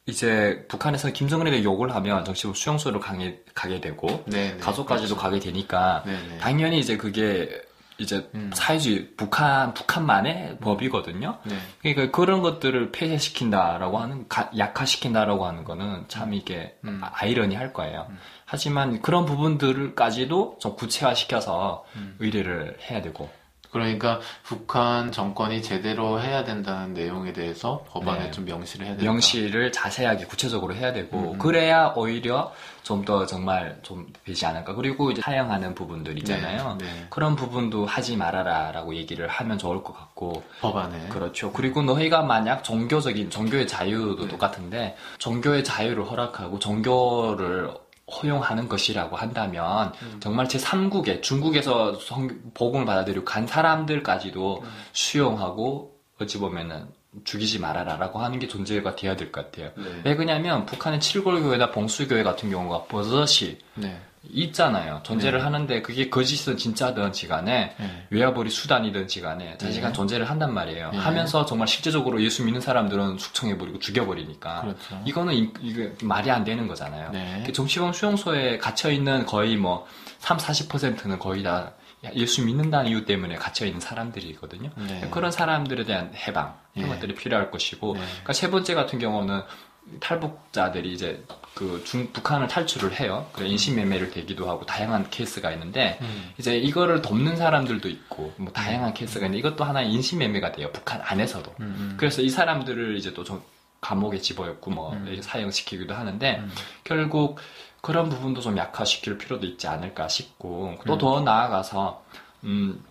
Speaker 3: 이제 북한에서 김정은에 대해 욕을 하면 정치범 수용소로 가게, 가게 되고
Speaker 2: 네, 네.
Speaker 3: 가족까지도
Speaker 2: 그렇죠.
Speaker 3: 가게 되니까
Speaker 2: 네, 네.
Speaker 3: 당연히 이제 그게 이제
Speaker 2: 음.
Speaker 3: 사회주의 북한 북한만의 법이거든요.
Speaker 2: 네.
Speaker 3: 그러니까 그런 것들을 폐쇄시킨다라고 하는 가- 약화시킨다라고 하는 거는 참 이게
Speaker 2: 음.
Speaker 3: 아- 아이러니할 거예요. 하지만 그런 부분들까지도 좀 구체화시켜서
Speaker 2: 음.
Speaker 3: 의뢰를 해야 되고
Speaker 2: 그러니까 북한 정권이 제대로 해야 된다는 내용에 대해서 법안에
Speaker 3: 네.
Speaker 2: 좀 명시를 해야 된다.
Speaker 3: 명시를 자세하게 구체적으로 해야 되고
Speaker 2: 음.
Speaker 3: 그래야 오히려 좀 더 정말 좀 되지 않을까. 그리고 이제 사용하는 부분들 있잖아요.
Speaker 2: 네, 네.
Speaker 3: 그런 부분도 하지 말아라라고 얘기를 하면 좋을 것 같고
Speaker 2: 법안에.
Speaker 3: 그렇죠. 그리고 너희가 만약 종교적인 종교의 자유도
Speaker 2: 네.
Speaker 3: 똑같은데 종교의 자유를 허락하고 종교를 허용하는 것이라고 한다면
Speaker 2: 음.
Speaker 3: 정말 제 3국에 중국에서 성- 복음을 받아들이고 간 사람들까지도
Speaker 2: 음.
Speaker 3: 수용하고 어찌 보면은 죽이지 말아라라고 하는 게 존재가 돼야 될 것 같아요.
Speaker 2: 네.
Speaker 3: 왜 그러냐면 북한의 칠골교회나 봉수교회 같은 경우가 버젓이
Speaker 2: 네.
Speaker 3: 있잖아요. 존재를 하는데 그게 거짓은 진짜든 지 간에
Speaker 2: 네.
Speaker 3: 외화벌이 수단이든 지 간에 자식한
Speaker 2: 네.
Speaker 3: 존재를 한단 말이에요.
Speaker 2: 네.
Speaker 3: 하면서 정말 실제적으로 예수 믿는 사람들은 숙청해버리고 죽여버리니까.
Speaker 2: 그렇죠.
Speaker 3: 이거는 이, 이게 말이 안 되는 거잖아요.
Speaker 2: 네.
Speaker 3: 그 정치범 수용소에 갇혀있는 거의 뭐 3, 40%는 거의 다 예수 믿는다는 이유 때문에 갇혀있는 사람들이거든요.
Speaker 2: 네.
Speaker 3: 그런 사람들에 대한 해방, 이런
Speaker 2: 네.
Speaker 3: 것들이 필요할 것이고,
Speaker 2: 네.
Speaker 3: 그러니까 세 번째 같은 경우는 탈북자들이 이제 그 중, 북한을 탈출을 해요. 그래 인신매매를 되기도 하고 다양한 케이스가 있는데
Speaker 2: 음.
Speaker 3: 이제 이거를 돕는 사람들도 있고 뭐 다양한 케이스가 있는데 이것도 하나의 인신매매가 돼요. 북한 안에서도.
Speaker 2: 음.
Speaker 3: 그래서 이 사람들을 이제 또 좀 감옥에 집어넣고 뭐
Speaker 2: 음.
Speaker 3: 사형시키기도 하는데
Speaker 2: 음.
Speaker 3: 결국 그런 부분도 좀 약화시킬 필요도 있지 않을까 싶고
Speaker 2: 음.
Speaker 3: 또 더 나아가서 음,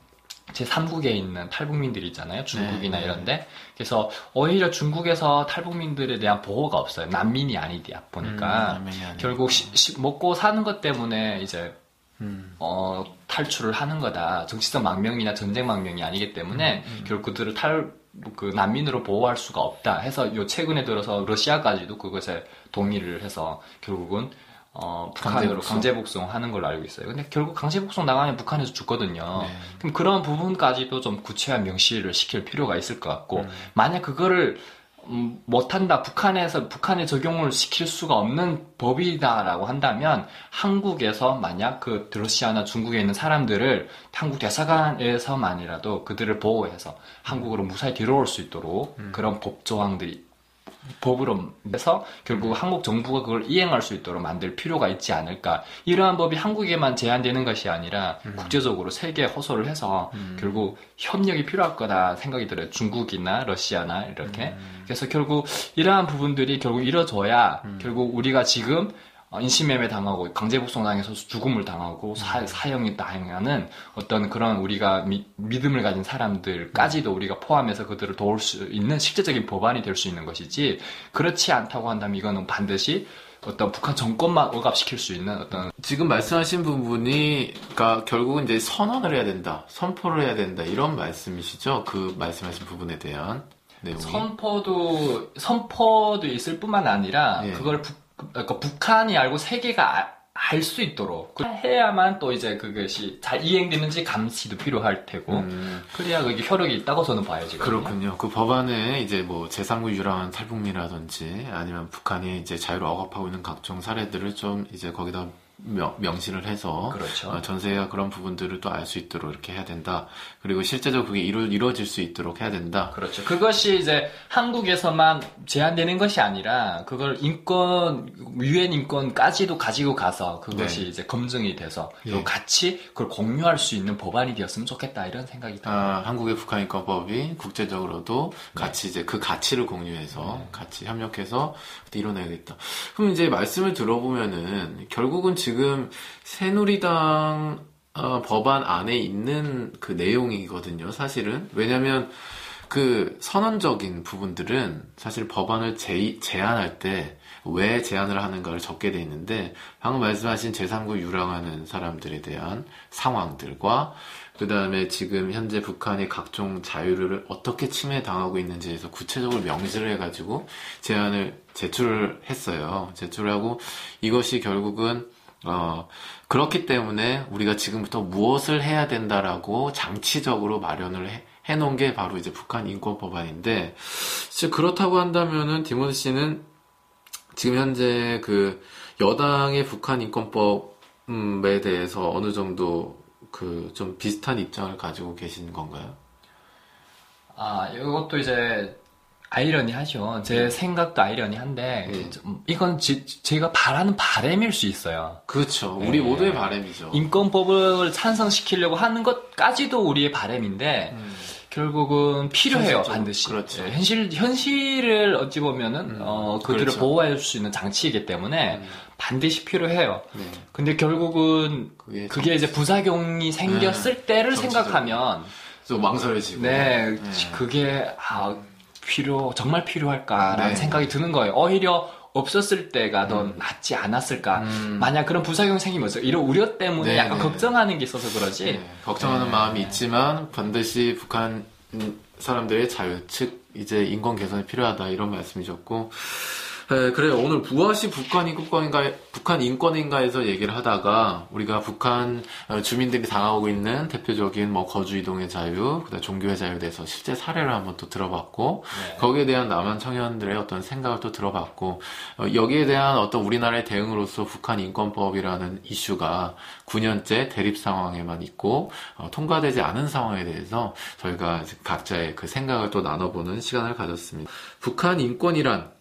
Speaker 3: 제 3국에 있는 탈북민들이 있잖아요. 중국이나
Speaker 2: 네, 네.
Speaker 3: 이런데. 그래서 오히려 중국에서 탈북민들에 대한 보호가 없어요. 난민이 아니야 보니까.
Speaker 2: 음, 난민이.
Speaker 3: 결국 시- 시- 먹고 사는 것 때문에 이제
Speaker 2: 음.
Speaker 3: 어, 탈출을 하는 거다. 정치적 망명이나 전쟁 망명이 아니기 때문에
Speaker 2: 음,
Speaker 3: 결국 그들을 탈, 그 난민으로 보호할 수가 없다 해서 요 최근에 들어서 러시아까지도 그것에 동의를 해서 결국은 어, 북한으로
Speaker 2: 강제복송.
Speaker 3: 강제 복송 하는 걸로 알고 있어요. 근데 결국 강제 복송 나가면 북한에서 죽거든요.
Speaker 2: 네.
Speaker 3: 그럼 그런 부분까지도 좀 구체화 명시를 시킬 필요가 있을 것 같고
Speaker 2: 음.
Speaker 3: 만약 그거를 음, 못한다 북한에서 북한에 적용을 시킬 수가 없는 법이다라고 한다면 한국에서 만약 그 러시아나 중국에 있는 사람들을 한국 대사관에서만이라도 그들을 보호해서 한국으로 무사히 들어올 수 있도록
Speaker 2: 음.
Speaker 3: 그런 법 조항들이 법으로 해서 결국 한국 정부가 그걸 이행할 수 있도록 만들 필요가 있지 않을까. 이러한 법이 한국에만 제한되는 것이 아니라 국제적으로 세계에 호소를 해서 결국 협력이 필요할 거다 생각이 들어요. 중국이나 러시아나 이렇게. 그래서 결국 이러한 부분들이 결국 이뤄져야 결국 우리가 지금 어, 인신매매 당하고 강제복송 당해서 죽음을 당하고 사, 사형이 당하는 어떤 그런 우리가 미- 믿음을 가진 사람들까지도 우리가 포함해서 그들을 도울 수 있는 실제적인 법안이 될 수 있는 것이지 그렇지 않다고 한다면 이거는 반드시 어떤 북한 정권만 억압시킬 수 있는 어떤
Speaker 2: 지금 말씀하신 부분이, 그러니까 결국은 이제 선언을 해야 된다, 선포를 해야 된다 이런 말씀이시죠? 그 말씀하신 부분에 대한 내용이.
Speaker 3: 선포도 선포도 있을 뿐만 아니라
Speaker 2: 예.
Speaker 3: 그걸 북, 그러니까 북한이 알고 세계가 알수 있도록. 그 해야만 또 이제 그것이 잘 이행되는지 감시도 필요할 테고.
Speaker 2: 음,
Speaker 3: 그래야 그게 효력이 있다고 저는 봐야지
Speaker 2: 그렇군요. 그 법안에 이제 뭐 제3국 유랑한 탈북민이라든지 아니면 북한이 이제 자유를 억압하고 있는 각종 사례들을 좀 이제 거기다 명, 명시를 해서
Speaker 3: 그렇죠.
Speaker 2: 어, 전세가 그런 부분들을 또 알 수 있도록 이렇게 해야 된다. 그리고 실제적으로 그게 이루, 이루어질 수 있도록 해야 된다.
Speaker 3: 그렇죠. 그것이 이제 한국에서만 제한되는 것이 아니라 그걸 인권 유엔 인권까지도 가지고 가서 그것이
Speaker 2: 네.
Speaker 3: 이제 검증이 돼서
Speaker 2: 예.
Speaker 3: 같이 그걸 공유할 수 있는 법안이 되었으면 좋겠다 이런 생각이 들어요.
Speaker 2: 아, 한국의 북한 인권법이 국제적으로도
Speaker 3: 네.
Speaker 2: 같이 이제 그 가치를 공유해서 같이 협력해서 이뤄내야겠다. 그럼 이제 말씀을 들어보면은 결국은 지금 새누리당 어, 법안 안에 있는 그 내용이거든요. 사실은 왜냐하면 그 선언적인 부분들은 사실 법안을 제, 제안할 때 왜 제안을 하는가를 적게 돼 있는데 방금 말씀하신 제3국 유랑하는 사람들에 대한 상황들과 그 다음에 지금 현재 북한의 각종 자유를 어떻게 침해당하고 있는지에서 구체적으로 명시를 해가지고 제안을 제출을 했어요. 제출하고 이것이 결국은 어, 그렇기 때문에 우리가 지금부터 무엇을 해야 된다라고 장치적으로 마련을 해, 해놓은 게 바로 이제 북한 인권 법안인데, 그렇다고 한다면은 디모드 씨는 지금 현재 그 여당의 북한 인권법 에 대해서 어느 정도 그 좀 비슷한 입장을 가지고 계신 건가요?
Speaker 3: 아, 이것도 이제 아이러니하죠. 제 생각도 아이러니한데
Speaker 2: 예.
Speaker 3: 좀 이건 지- 제가 바라는 바램일 수 있어요.
Speaker 2: 그렇죠. 우리
Speaker 3: 네.
Speaker 2: 모두의 바람이죠.
Speaker 3: 인권법을 찬성시키려고 하는 것까지도 우리의 바램인데
Speaker 2: 음.
Speaker 3: 결국은 필요해요
Speaker 2: 현실적으로.
Speaker 3: 반드시.
Speaker 2: 그렇죠.
Speaker 3: 예, 현실 현실을 어찌 보면은
Speaker 2: 음,
Speaker 3: 어, 그들을
Speaker 2: 그렇죠.
Speaker 3: 보호할 수 있는 장치이기 때문에
Speaker 2: 음.
Speaker 3: 반드시 필요해요.
Speaker 2: 네.
Speaker 3: 근데 결국은
Speaker 2: 그게,
Speaker 3: 그게 이제 부작용이 생겼을
Speaker 2: 네.
Speaker 3: 때를
Speaker 2: 정치적으로.
Speaker 3: 생각하면
Speaker 2: 좀 망설여지고.
Speaker 3: 네,
Speaker 2: 네.
Speaker 3: 그게 아 필요 정말 필요할까라는
Speaker 2: 네.
Speaker 3: 생각이 드는 거예요. 오히려 없었을 때가 더 낫지 않았을까.
Speaker 2: 음.
Speaker 3: 만약 그런 부작용이 생기면 어떡- 이런 우려 때문에
Speaker 2: 네,
Speaker 3: 약간
Speaker 2: 네.
Speaker 3: 걱정하는 게 있어서 그러지.
Speaker 2: 네, 걱정하는
Speaker 3: 네.
Speaker 2: 마음이 있지만 반드시 북한 사람들의 자유, 즉 이제 인권 개선이 필요하다 이런 말씀이셨고 네, 그래요. 오늘 무엇이 북한 인권인가, 북한 인권인가에서 얘기를 하다가 우리가 북한 어, 주민들이 당하고 있는 대표적인 뭐 거주 이동의 자유, 그다음 종교의 자유에 대해서 실제 사례를 한번 또 들어봤고
Speaker 3: 네.
Speaker 2: 거기에 대한 남한 청년들의 어떤 생각을 또 들어봤고 어, 여기에 대한 어떤 우리나라의 대응으로서 북한 인권법이라는 이슈가 9년째 대립 상황에만 있고 어, 통과되지 않은 상황에 대해서 저희가 각자의 그 생각을 또 나눠보는 시간을 가졌습니다. 북한 인권이란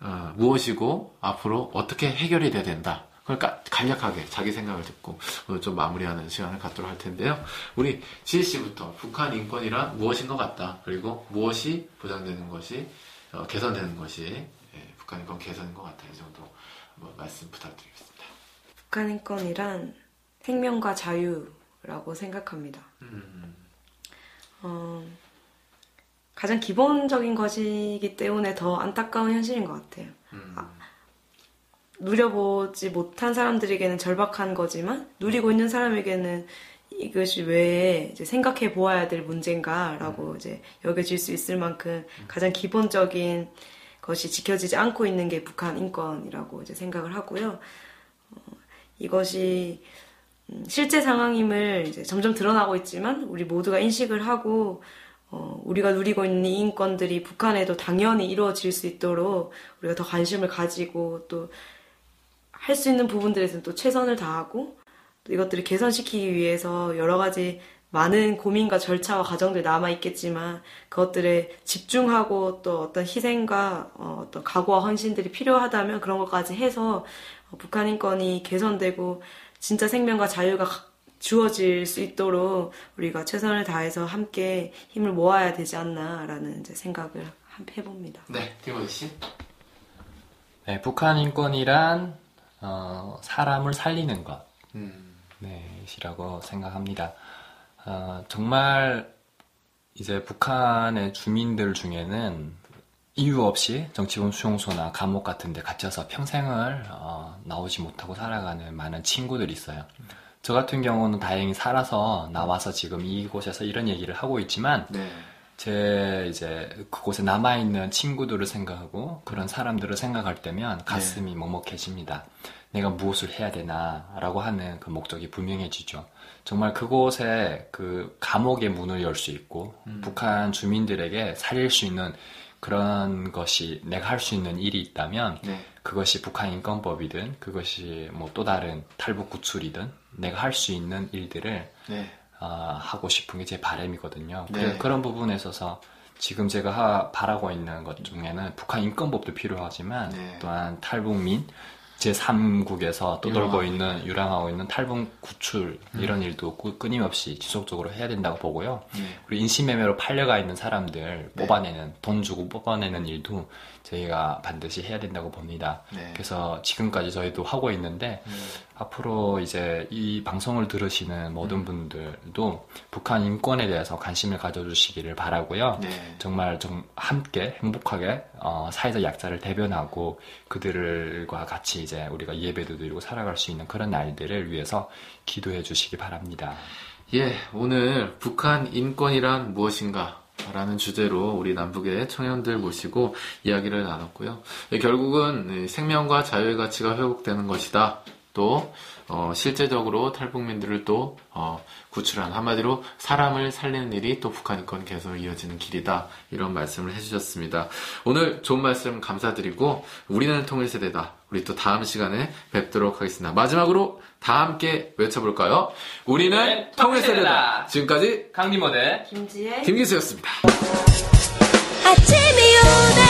Speaker 2: 어, 무엇이고 앞으로 어떻게 해결이 돼야 된다. 그러니까 간략하게 자기 생각을 듣고 오늘 좀 마무리하는 시간을 갖도록 할 텐데요. 우리 지혜 씨부터 북한 인권이란 무엇인 것 같다. 그리고 무엇이 보장되는 것이 어, 개선되는 것이 예, 북한 인권 개선인 것 같다. 이 정도 한번 말씀 부탁드리겠습니다.
Speaker 4: 북한 인권이란 생명과 자유라고 생각합니다.
Speaker 2: 음,
Speaker 4: 어, 가장 기본적인 것이기 때문에 더 안타까운 현실인 것 같아요.
Speaker 2: 음,
Speaker 4: 누려보지 못한 사람들에게는 절박한 거지만 누리고 있는 사람에게는 이것이 왜 생각해 보아야 될 문제인가라고 이제 여겨질 수 있을 만큼 가장 기본적인 것이 지켜지지 않고 있는 게 북한 인권이라고 이제 생각을 하고요. 어, 이것이 음, 실제 상황임을 이제 점점 드러나고 있지만 우리 모두가 인식을 하고 어, 우리가 누리고 있는 이 인권들이 북한에도 당연히 이루어질 수 있도록 우리가 더 관심을 가지고 또 할 수 있는 부분들에서는 또 최선을 다하고 또 이것들을 개선시키기 위해서 여러 가지 많은 고민과 절차와 과정들이 남아 있겠지만 그것들에 집중하고 또 어떤 희생과 어, 어떤 각오와 헌신들이 필요하다면 그런 것까지 해서 어, 북한 인권이 개선되고 진짜 생명과 자유가 가- 주어질 수 있도록 우리가 최선을 다해서 함께 힘을 모아야 되지 않나라는 이제 생각을 한- 해봅니다.
Speaker 2: 네, 디모지 씨.
Speaker 3: 네, 북한 인권이란 어, 사람을 살리는 것.
Speaker 2: 음,
Speaker 3: 네, 이라고 생각합니다. 어, 정말 이제 북한의 주민들 중에는 이유 없이 정치범 수용소나 감옥 같은 데 갇혀서 평생을 어, 나오지 못하고 살아가는 많은 친구들이 있어요. 저 같은 경우는 다행히 살아서 나와서 지금 이곳에서 이런 얘기를 하고 있지만
Speaker 2: 네,
Speaker 3: 제 이제 그곳에 남아 있는 친구들을 생각하고 그런 사람들을 생각할 때면 가슴이 먹먹해집니다. 내가 무엇을 해야 되나라고 하는 그 목적이 분명해지죠. 정말 그곳에 그 감옥의 문을 열 수 있고 북한 주민들에게 살릴 수 있는 그런 것이 내가 할 수 있는 일이 있다면
Speaker 2: 네,
Speaker 3: 그것이 북한 인권법이든 그것이 뭐 또 다른 탈북 구출이든 내가 할 수 있는 일들을
Speaker 2: 네,
Speaker 3: 아, 하고 싶은 게 제 바람이거든요.
Speaker 2: 네.
Speaker 3: 그, 런 부분에 있어서 지금 제가 하- 바라고 있는 것 중에는 북한 인권법도 필요하지만
Speaker 2: 네.
Speaker 3: 또한 탈북민 제3국에서
Speaker 2: 떠돌고
Speaker 3: 있는 유랑하고 있는 탈북 구출 이런 일도 꾸- 끊임없이 지속적으로 해야 된다고 보고요.
Speaker 2: 네.
Speaker 3: 그리고 인신매매로 팔려가 있는 사람들
Speaker 2: 네.
Speaker 3: 뽑아내는 돈 주고 뽑아내는 일도 저희가 반드시 해야 된다고 봅니다.
Speaker 2: 네.
Speaker 3: 그래서 지금까지 저희도 하고 있는데
Speaker 2: 음,
Speaker 3: 앞으로 이제 이 방송을 들으시는 모든 분들도 북한 인권에 대해서 관심을 가져주시기를 바라고요.
Speaker 2: 네.
Speaker 3: 정말 좀 함께 행복하게 어, 사회적 약자를 대변하고 그들과 같이 이제 우리가 예배도 드리고 살아갈 수 있는 그런 날들을 위해서 기도해 주시기 바랍니다.
Speaker 2: 예, 오늘 북한 인권이란 무엇인가? 라는 주제로 우리 남북의 청년들 모시고 이야기를 나눴고요. 예, 결국은 생명과 자유의 가치가 회복되는 것이다. 또 어, 실제적으로 탈북민들을 또 어, 구출한 한마디로 사람을 살리는 일이 또 북한 인권 개선으로 이어지는 길이다 이런 말씀을 해주셨습니다. 오늘 좋은 말씀 감사드리고 우리는 통일 세대다. 우리 또 다음 시간에 뵙도록 하겠습니다. 마지막으로 다 함께 외쳐볼까요? 우리는
Speaker 3: 네,
Speaker 2: 통일세대다.
Speaker 3: 통일세대다.
Speaker 2: 지금까지
Speaker 3: 강림모대
Speaker 4: 김지혜
Speaker 2: 김기수였습니다.
Speaker 1: 아침이 오네